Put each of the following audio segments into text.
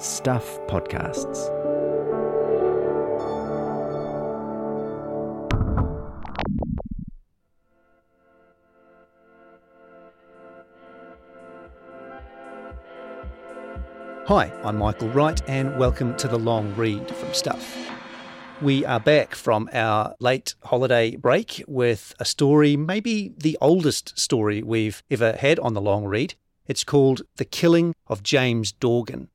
Stuff Podcasts. Hi, I'm Michael Wright, and welcome to the long read from Stuff. We are back from our late holiday break with a story, maybe the oldest story we've ever had on the long read. It's called The Killing of James Dorgan.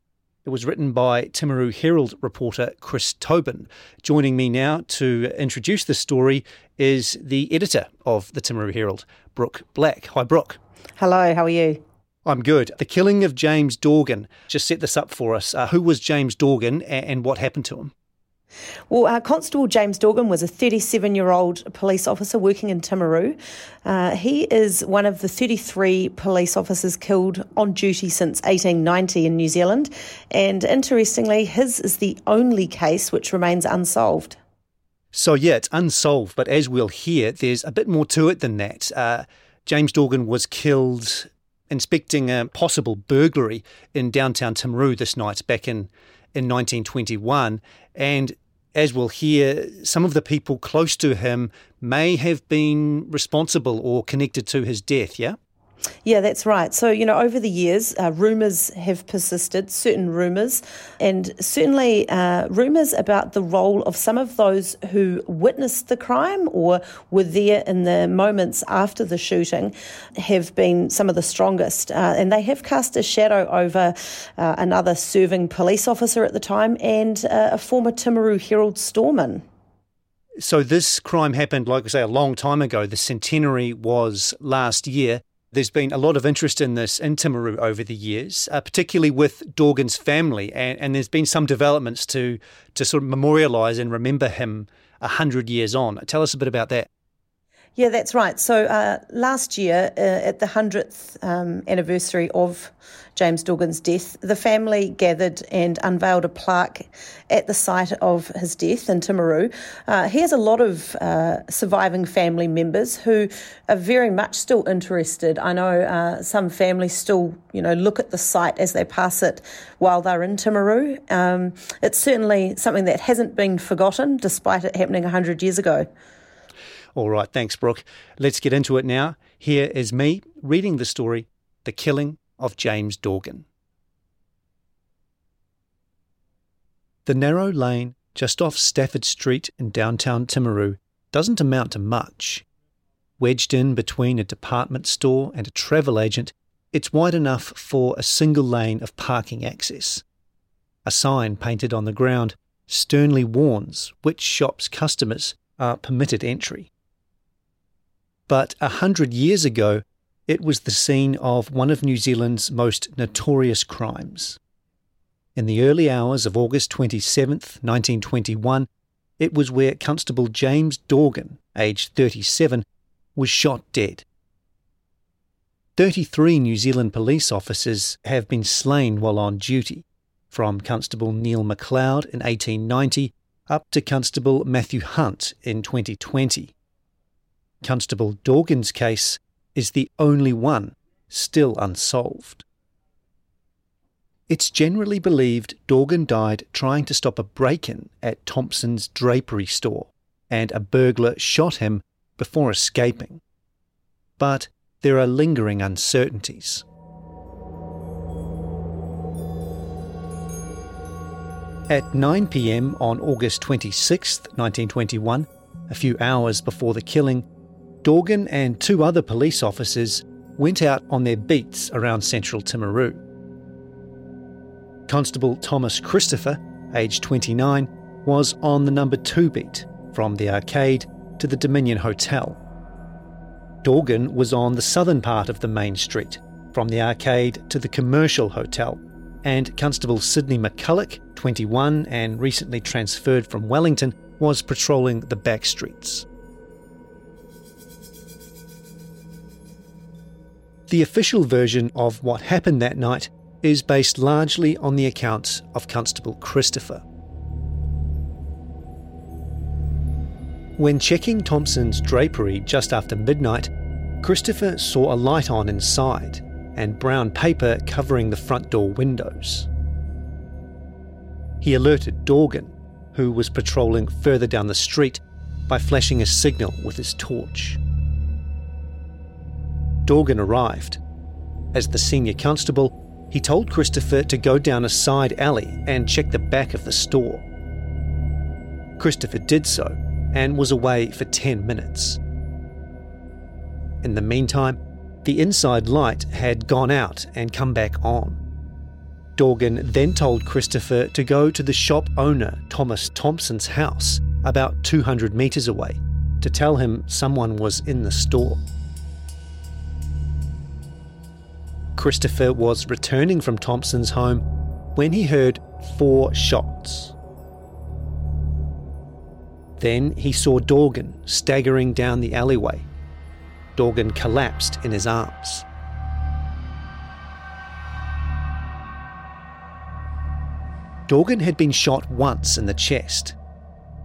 It was written by Timaru Herald reporter Chris Tobin. Joining me now to introduce this story is the editor of the Timaru Herald, Brooke Black. Hi, Brooke. Hello, how are you? I'm good. The killing of James Dorgan. Just set this up for us. Uh, who was James Dorgan and what happened to him? Well, uh, Constable James Dorgan was a 37 year old police officer working in Timaru. Uh, he is one of the 33 police officers killed on duty since 1890 in New Zealand. And interestingly, his is the only case which remains unsolved. So, yeah, it's unsolved, but as we'll hear, there's a bit more to it than that. Uh, James Dorgan was killed inspecting a possible burglary in downtown Timaru this night back in, in 1921. And as we'll hear, some of the people close to him may have been responsible or connected to his death, yeah? Yeah, that's right. So, you know, over the years, uh, rumours have persisted, certain rumours, and certainly uh, rumours about the role of some of those who witnessed the crime or were there in the moments after the shooting have been some of the strongest. Uh, and they have cast a shadow over uh, another serving police officer at the time and uh, a former Timaru Herald storeman. So, this crime happened, like I say, a long time ago. The centenary was last year. There's been a lot of interest in this in Timaru over the years, uh, particularly with Dorgan's family, and, and, there's been some developments to to sort of memorialise and remember him hundred years on. Tell us a bit about that. Yeah, that's right. So uh, last year, uh, at the 100th um, anniversary of James Dorgan's death, the family gathered and unveiled a plaque at the site of his death in Timaru. Uh, he has a lot of uh, surviving family members who are very much still interested. I know uh, some families still, you know, look at the site as they pass it while they're in Timaru. Um, it's certainly something that hasn't been forgotten, despite it happening 100 years ago. All right, thanks, Brooke. Let's get into it now. Here is me reading the story The Killing of James Dorgan. The narrow lane just off Stafford Street in downtown Timaru doesn't amount to much. Wedged in between a department store and a travel agent, it's wide enough for a single lane of parking access. A sign painted on the ground sternly warns which shop's customers are permitted entry. But a hundred years ago, it was the scene of one of New Zealand's most notorious crimes. In the early hours of August 27, 1921, it was where Constable James Dorgan, aged 37, was shot dead. 33 New Zealand police officers have been slain while on duty, from Constable Neil MacLeod in 1890 up to Constable Matthew Hunt in 2020. Constable Dorgan's case is the only one still unsolved. It's generally believed Dorgan died trying to stop a break in at Thompson's drapery store, and a burglar shot him before escaping. But there are lingering uncertainties. At 9 pm on August 26, 1921, a few hours before the killing, Dorgan and two other police officers went out on their beats around central Timaru. Constable Thomas Christopher, aged 29, was on the number 2 beat from the arcade to the Dominion Hotel. Dorgan was on the southern part of the main street, from the arcade to the commercial hotel, and Constable Sydney McCulloch, 21 and recently transferred from Wellington, was patrolling the back streets. The official version of what happened that night is based largely on the accounts of Constable Christopher. When checking Thompson's drapery just after midnight, Christopher saw a light on inside and brown paper covering the front door windows. he alerted Dorgan, who was patrolling further down the street, by flashing a signal with his torch. Dorgan arrived. As the senior constable, he told Christopher to go down a side alley and check the back of the store. Christopher did so and was away for 10 minutes. In the meantime, the inside light had gone out and come back on. Dorgan then told Christopher to go to the shop owner Thomas Thompson's house, about 200 metres away, to tell him someone was in the store. Christopher was returning from Thompson's home when he heard four shots. Then he saw Dorgan staggering down the alleyway. Dorgan collapsed in his arms. Dorgan had been shot once in the chest.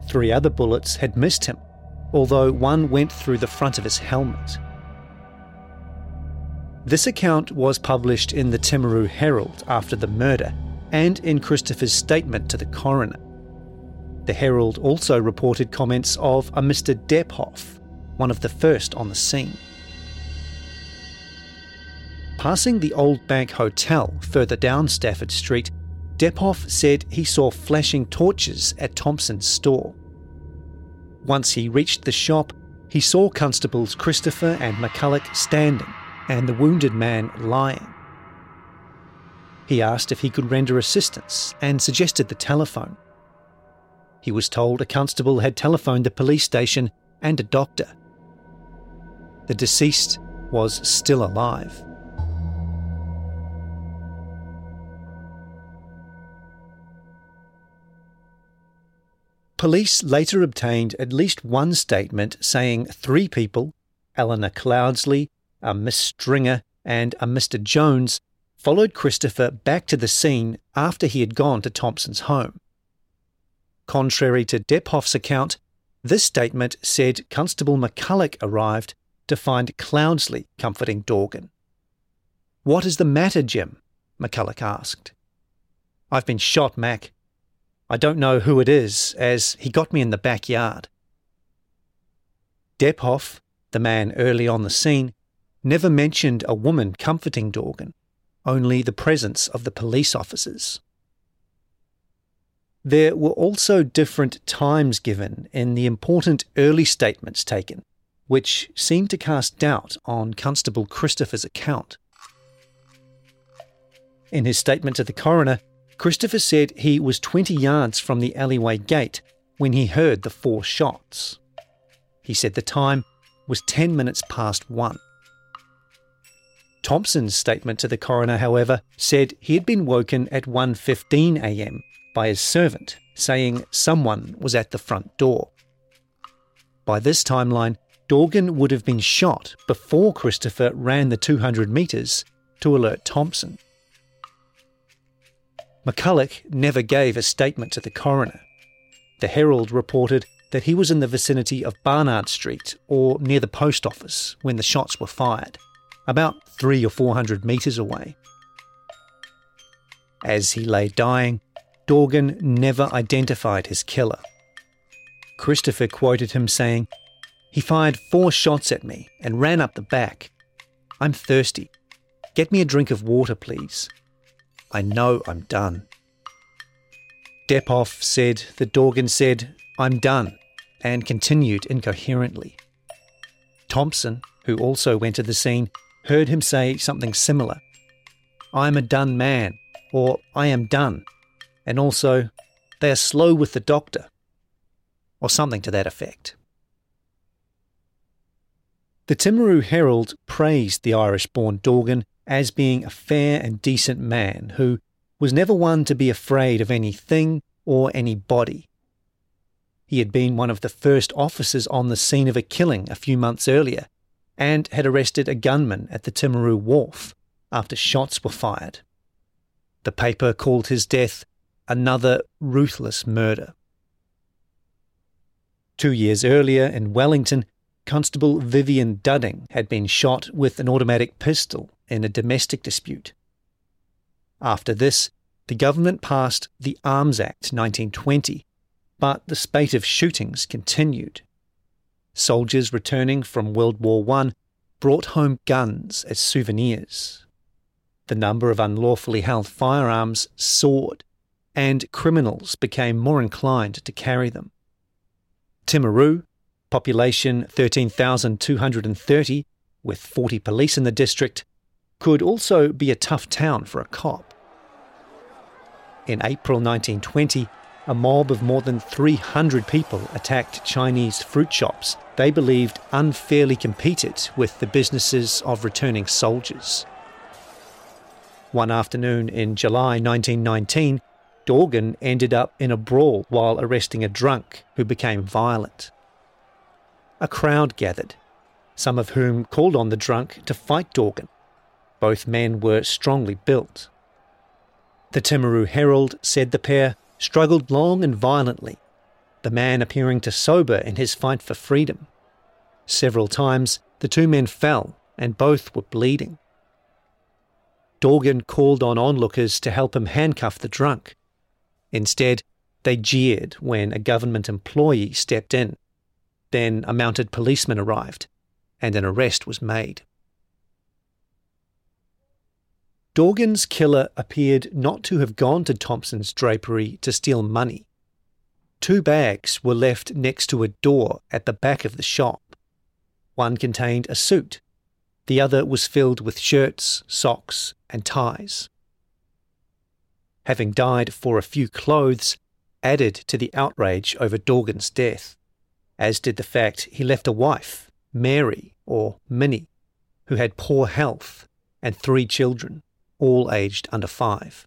Three other bullets had missed him, although one went through the front of his helmet. This account was published in the Timaru Herald after the murder and in Christopher's statement to the coroner. The Herald also reported comments of a Mr. Dephoff, one of the first on the scene. Passing the Old Bank Hotel further down Stafford Street, Dephoff said he saw flashing torches at Thompson's store. Once he reached the shop, he saw constables Christopher and McCulloch standing and the wounded man lying. He asked if he could render assistance and suggested the telephone. He was told a constable had telephoned the police station and a doctor. The deceased was still alive. Police later obtained at least one statement saying three people, Eleanor Cloudsley, a Miss Stringer, and a Mr. Jones followed Christopher back to the scene after he had gone to Thompson's home. Contrary to Dephoff's account, this statement said Constable McCulloch arrived to find Cloudsley comforting Dorgan. What is the matter, Jim? McCulloch asked. I've been shot, Mac. I don't know who it is, as he got me in the backyard. Dephoff, the man early on the scene, never mentioned a woman comforting Dorgan, only the presence of the police officers. There were also different times given in the important early statements taken, which seemed to cast doubt on Constable Christopher's account. In his statement to the coroner, Christopher said he was 20 yards from the alleyway gate when he heard the four shots. He said the time was 10 minutes past one. Thompson's statement to the coroner, however, said he had been woken at 1:15 a.m. by his servant, saying someone was at the front door. By this timeline, Dorgan would have been shot before Christopher ran the 200 metres to alert Thompson. McCulloch never gave a statement to the coroner. The Herald reported that he was in the vicinity of Barnard Street or near the post office when the shots were fired about three or four hundred metres away. As he lay dying, Dorgan never identified his killer. Christopher quoted him saying, He fired four shots at me and ran up the back. I'm thirsty. Get me a drink of water, please. I know I'm done. Dephoff said that Dorgan said, I'm done, and continued incoherently. Thompson, who also went to the scene, heard him say something similar I'm a done man, or I am done, and also, they are slow with the doctor, or something to that effect. The Timaru Herald praised the Irish born Dorgan as being a fair and decent man who was never one to be afraid of anything or anybody. He had been one of the first officers on the scene of a killing a few months earlier and had arrested a gunman at the Timaru Wharf after shots were fired. The paper called his death another ruthless murder. Two years earlier in Wellington, Constable Vivian Dudding had been shot with an automatic pistol in a domestic dispute. After this, the government passed the Arms Act 1920, but the spate of shootings continued. Soldiers returning from World War I brought home guns as souvenirs. The number of unlawfully held firearms soared, and criminals became more inclined to carry them. Timaru, population 13,230, with 40 police in the district, could also be a tough town for a cop. In April 1920, a mob of more than 300 people attacked Chinese fruit shops they believed unfairly competed with the businesses of returning soldiers. One afternoon in July 1919, Dorgan ended up in a brawl while arresting a drunk who became violent. A crowd gathered, some of whom called on the drunk to fight Dorgan. Both men were strongly built. The Timaru Herald said the pair struggled long and violently, the man appearing to sober in his fight for freedom. Several times, the two men fell and both were bleeding. Dorgan called on onlookers to help him handcuff the drunk. Instead, they jeered when a government employee stepped in. Then a mounted policeman arrived, and an arrest was made. Dorgan's killer appeared not to have gone to Thompson's drapery to steal money. Two bags were left next to a door at the back of the shop. One contained a suit, the other was filled with shirts, socks, and ties. Having died for a few clothes added to the outrage over Dorgan's death, as did the fact he left a wife, Mary, or Minnie, who had poor health, and three children all aged under five.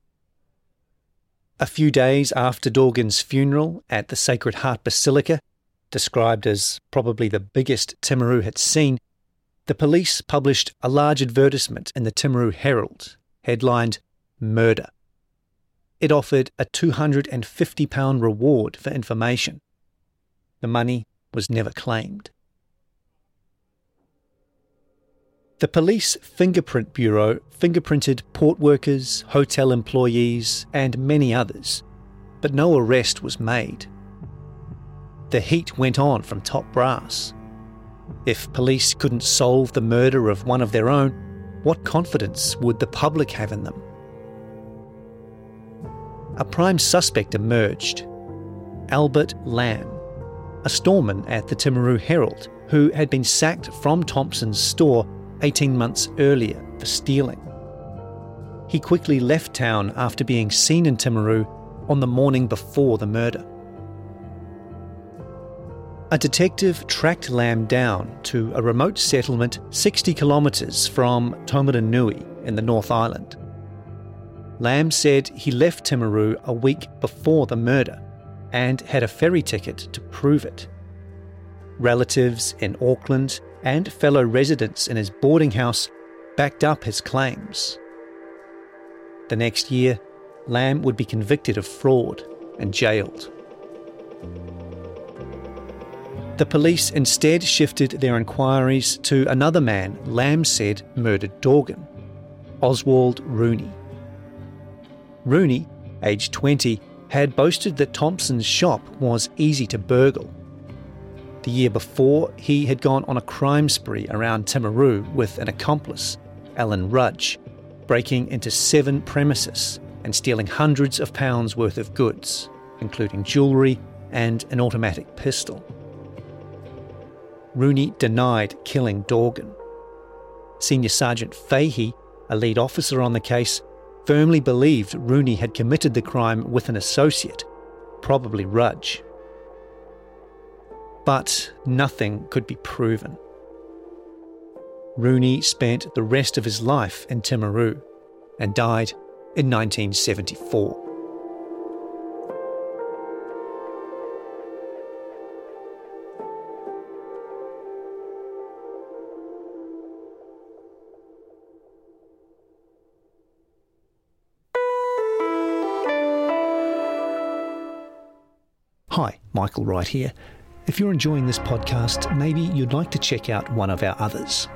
A few days after Dorgan's funeral at the Sacred Heart Basilica, described as probably the biggest Timaru had seen, the police published a large advertisement in the Timaru Herald, headlined Murder. It offered a £250 reward for information. The money was never claimed. The Police Fingerprint Bureau fingerprinted port workers, hotel employees, and many others, but no arrest was made. The heat went on from top brass. If police couldn't solve the murder of one of their own, what confidence would the public have in them? A prime suspect emerged Albert Lamb, a storeman at the Timaru Herald who had been sacked from Thompson's store 18 months earlier for stealing. He quickly left town after being seen in Timaru on the morning before the murder. A detective tracked Lamb down to a remote settlement 60 kilometres from Taumarunui in the North Island. Lamb said he left Timaru a week before the murder and had a ferry ticket to prove it. Relatives in Auckland and fellow residents in his boarding house backed up his claims. The next year, Lamb would be convicted of fraud and jailed. The police instead shifted their inquiries to another man Lamb said murdered Dorgan, Oswald Rooney. Rooney, aged 20, had boasted that Thompson's shop was easy to burgle the year before, he had gone on a crime spree around Timaru with an accomplice, Alan Rudge, breaking into seven premises and stealing hundreds of pounds worth of goods, including jewellery and an automatic pistol. Rooney denied killing Dorgan. Senior Sergeant Fahey, a lead officer on the case, firmly believed Rooney had committed the crime with an associate, probably Rudge but nothing could be proven. Rooney spent the rest of his life in Timaru and died in 1974. Hi, Michael Wright here. If you're enjoying this podcast, maybe you'd like to check out one of our others.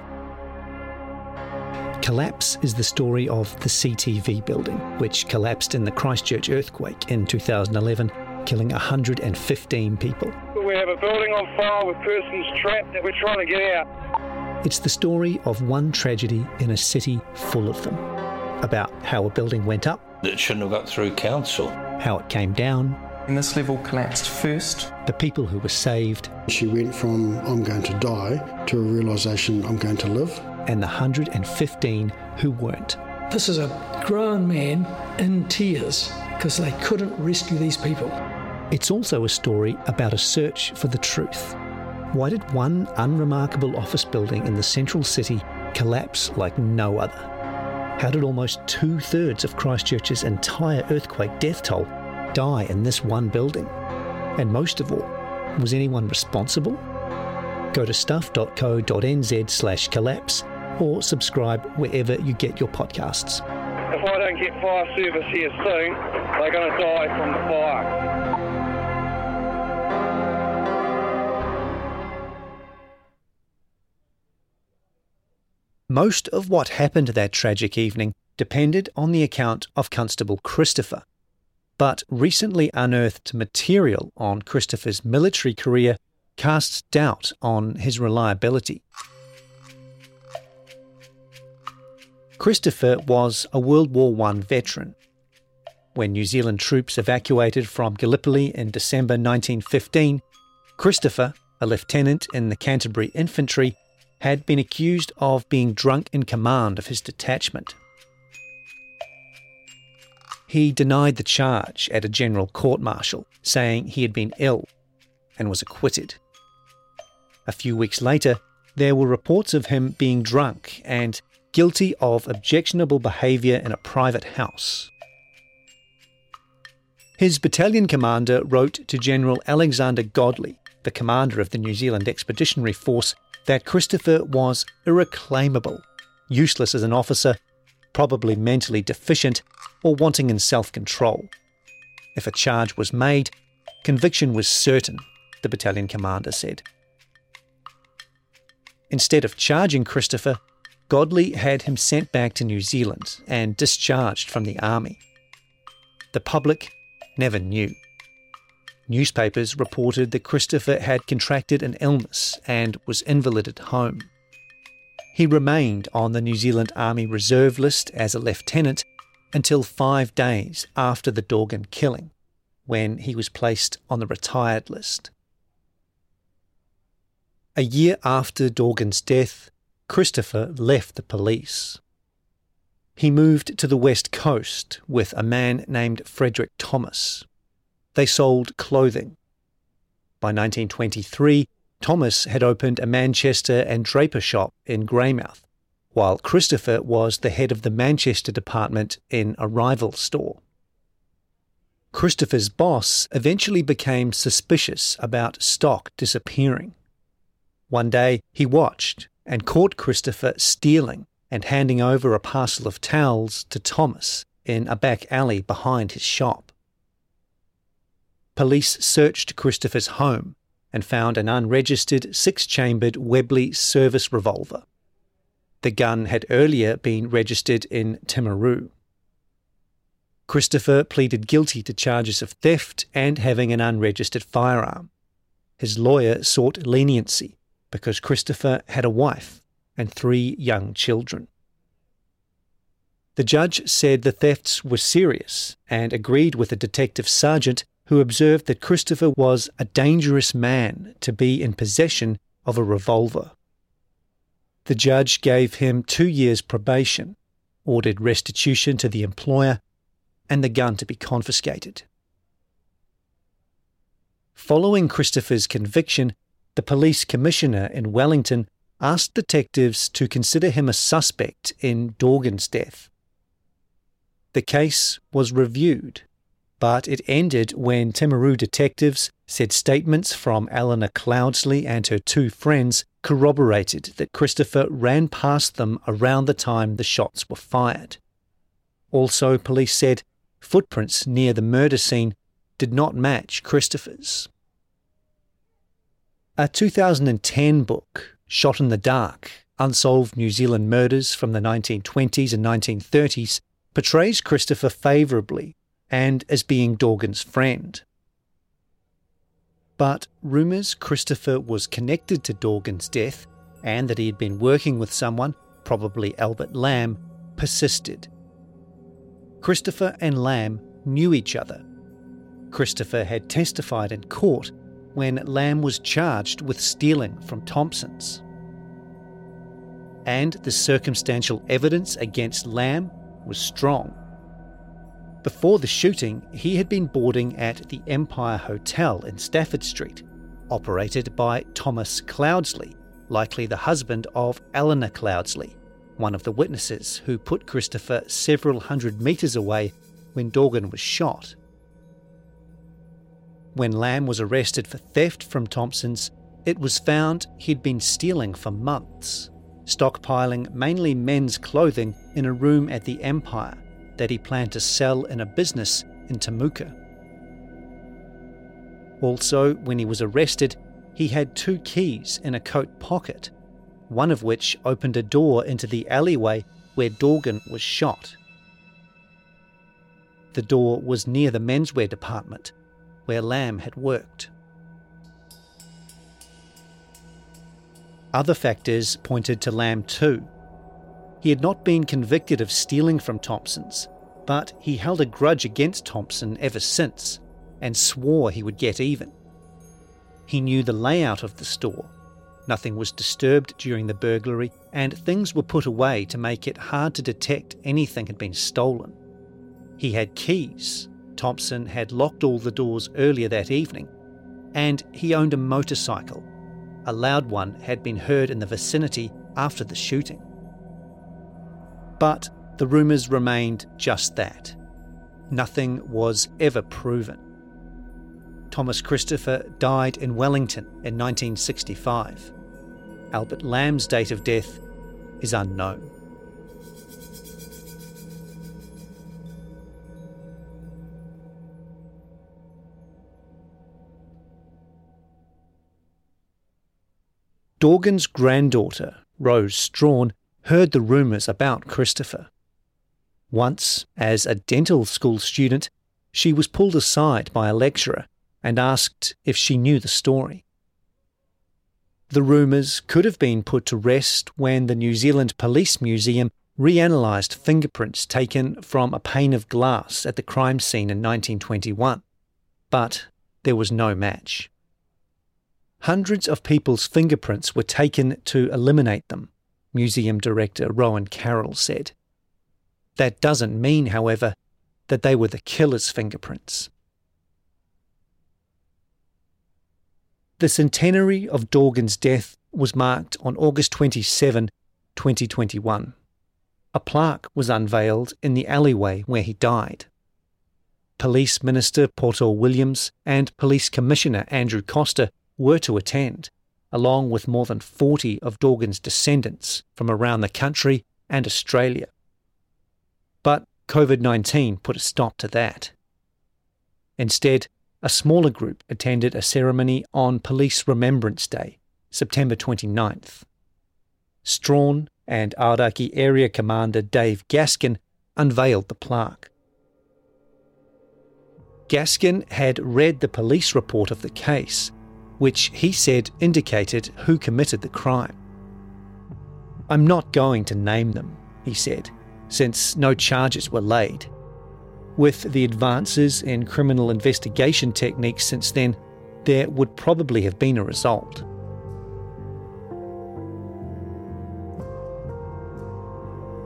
Collapse is the story of the CTV building, which collapsed in the Christchurch earthquake in 2011, killing 115 people. We have a building on fire with persons trapped that we're trying to get out. It's the story of one tragedy in a city full of them. About how a building went up, It shouldn't have got through council. how it came down, And this level collapsed first. the people who were saved, She went from I'm going to die to a realization I'm going to live. and the 115 who weren't. This is a grown man in tears because they couldn't rescue these people. It's also a story about a search for the truth. Why did one unremarkable office building in the central city collapse like no other? How did almost two thirds of Christchurch's entire earthquake death toll die in this one building? And most of all, was anyone responsible? Go to stuff.co.nz slash collapse or subscribe wherever you get your podcasts. If I don't get fire service here soon, they're going to die from the fire. Most of what happened that tragic evening depended on the account of Constable Christopher. But recently unearthed material on Christopher's military career casts doubt on his reliability. Christopher was a World War I veteran. When New Zealand troops evacuated from Gallipoli in December 1915, Christopher, a lieutenant in the Canterbury Infantry, had been accused of being drunk in command of his detachment. He denied the charge at a general court martial, saying he had been ill, and was acquitted. A few weeks later, there were reports of him being drunk and guilty of objectionable behaviour in a private house. His battalion commander wrote to General Alexander Godley, the commander of the New Zealand Expeditionary Force, that Christopher was irreclaimable, useless as an officer, probably mentally deficient, or wanting in self control. If a charge was made, conviction was certain, the battalion commander said. Instead of charging Christopher, Godley had him sent back to New Zealand and discharged from the army. The public never knew. Newspapers reported that Christopher had contracted an illness and was invalided home. He remained on the New Zealand Army Reserve List as a lieutenant until five days after the Dorgan killing, when he was placed on the retired list. A year after Dorgan's death, Christopher left the police. He moved to the west coast with a man named Frederick Thomas. They sold clothing. By 1923, Thomas had opened a Manchester and Draper shop in Greymouth, while Christopher was the head of the Manchester department in a rival store. Christopher's boss eventually became suspicious about stock disappearing. One day he watched and caught Christopher stealing and handing over a parcel of towels to Thomas in a back alley behind his shop. Police searched Christopher's home and found an unregistered six chambered Webley service revolver. The gun had earlier been registered in Timaru. Christopher pleaded guilty to charges of theft and having an unregistered firearm. His lawyer sought leniency because Christopher had a wife and three young children. The judge said the thefts were serious and agreed with a detective sergeant who observed that Christopher was a dangerous man to be in possession of a revolver. The judge gave him two years' probation, ordered restitution to the employer, and the gun to be confiscated. Following Christopher's conviction, the police commissioner in Wellington asked detectives to consider him a suspect in Dorgan's death. The case was reviewed, but it ended when Timaru detectives said statements from Eleanor Cloudsley and her two friends corroborated that Christopher ran past them around the time the shots were fired. Also, police said footprints near the murder scene did not match Christopher's. A 2010 book, Shot in the Dark, Unsolved New Zealand Murders from the 1920s and 1930s, portrays Christopher favourably and as being Dorgan's friend. But rumours Christopher was connected to Dorgan's death and that he had been working with someone, probably Albert Lamb, persisted. Christopher and Lamb knew each other. Christopher had testified in court when Lamb was charged with stealing from Thompson's. And the circumstantial evidence against Lamb was strong. Before the shooting, he had been boarding at the Empire Hotel in Stafford Street, operated by Thomas Cloudsley, likely the husband of Eleanor Cloudsley, one of the witnesses who put Christopher several hundred metres away when Dorgan was shot. When Lamb was arrested for theft from Thompson's, it was found he'd been stealing for months, stockpiling mainly men's clothing in a room at the Empire that he planned to sell in a business in Temuka. Also, when he was arrested, he had two keys in a coat pocket, one of which opened a door into the alleyway where Dorgan was shot. The door was near the menswear department, where Lamb had worked. Other factors pointed to Lamb too. He had not been convicted of stealing from Thompson's, but he held a grudge against Thompson ever since and swore he would get even. He knew the layout of the store. Nothing was disturbed during the burglary, and things were put away to make it hard to detect anything had been stolen. He had keys. Thompson had locked all the doors earlier that evening, and he owned a motorcycle. A loud one had been heard in the vicinity after the shooting. But the rumours remained just that. Nothing was ever proven. Thomas Christopher died in Wellington in 1965. Albert Lamb's date of death is unknown. Dorgan's granddaughter, Rose Strawn, heard the rumours about Christopher. Once, as a dental school student, she was pulled aside by a lecturer and asked if she knew the story. The rumours could have been put to rest when the New Zealand Police Museum reanalysed fingerprints taken from a pane of glass at the crime scene in 1921, but there was no match. Hundreds of people's fingerprints were taken to eliminate them, museum director Rowan Carroll said. That doesn't mean, however, that they were the killer's fingerprints. The centenary of Dorgan's death was marked on August 27, 2021. A plaque was unveiled in the alleyway where he died. Police Minister Poto Williams and Police Commissioner Andrew Coster were to attend, along with more than 40 of Dorgan's descendants from around the country and Australia. But COVID 19 put a stop to that. Instead, a smaller group attended a ceremony on Police Remembrance Day, September 29th. Strawn and Aoraki Area Commander Dave Gaskin unveiled the plaque. Gaskin had read the police report of the case, which he said indicated who committed the crime. I'm not going to name them, he said, since no charges were laid. With the advances in criminal investigation techniques since then, there would probably have been a result.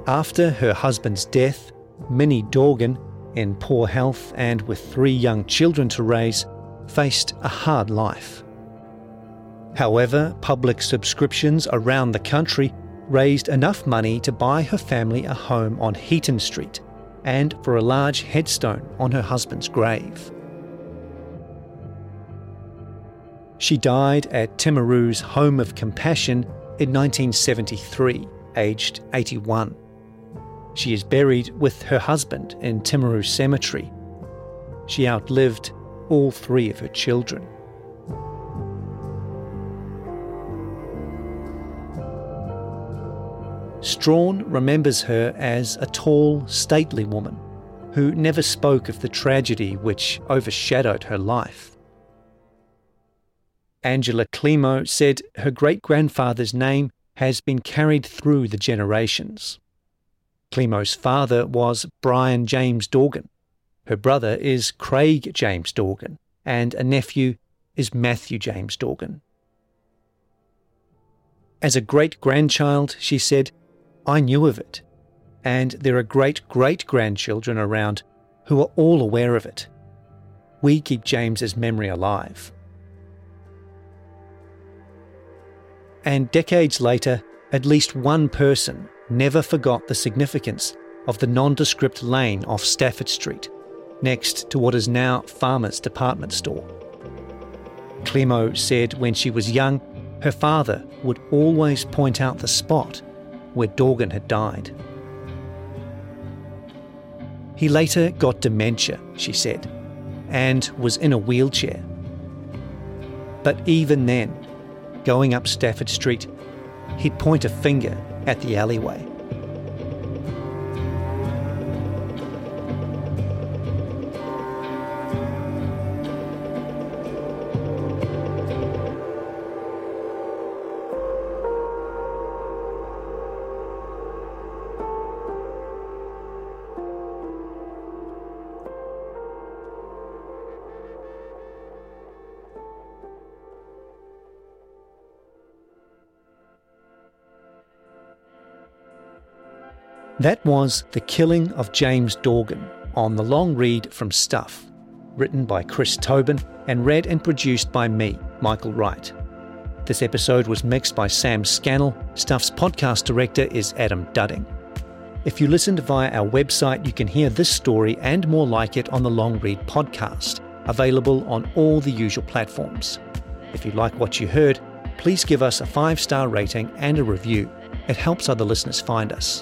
After her husband's death, Minnie Dorgan, in poor health and with three young children to raise, faced a hard life. However, public subscriptions around the country raised enough money to buy her family a home on Heaton Street and for a large headstone on her husband's grave. She died at Timaru's Home of Compassion in 1973, aged 81. She is buried with her husband in Timaru Cemetery. She outlived all three of her children. Strawn remembers her as a tall, stately woman who never spoke of the tragedy which overshadowed her life. Angela Climo said her great grandfather's name has been carried through the generations. Climo's father was Brian James Dorgan. Her brother is Craig James Dorgan, and a nephew is Matthew James Dorgan. As a great grandchild, she said, I knew of it, and there are great great grandchildren around who are all aware of it. We keep James's memory alive. And decades later, at least one person never forgot the significance of the nondescript lane off Stafford Street, next to what is now Farmer's department store. Climo said when she was young, her father would always point out the spot where Dorgan had died. He later got dementia, she said, and was in a wheelchair. But even then, going up Stafford Street, he'd point a finger at the alleyway. That was The Killing of James Dorgan on the long read from Stuff, written by Chris Tobin and read and produced by me, Michael Wright. This episode was mixed by Sam Scannell. Stuff's podcast director is Adam Dudding. If you listened via our website, you can hear this story and more like it on the Long Read podcast, available on all the usual platforms. If you like what you heard, please give us a five star rating and a review. It helps other listeners find us.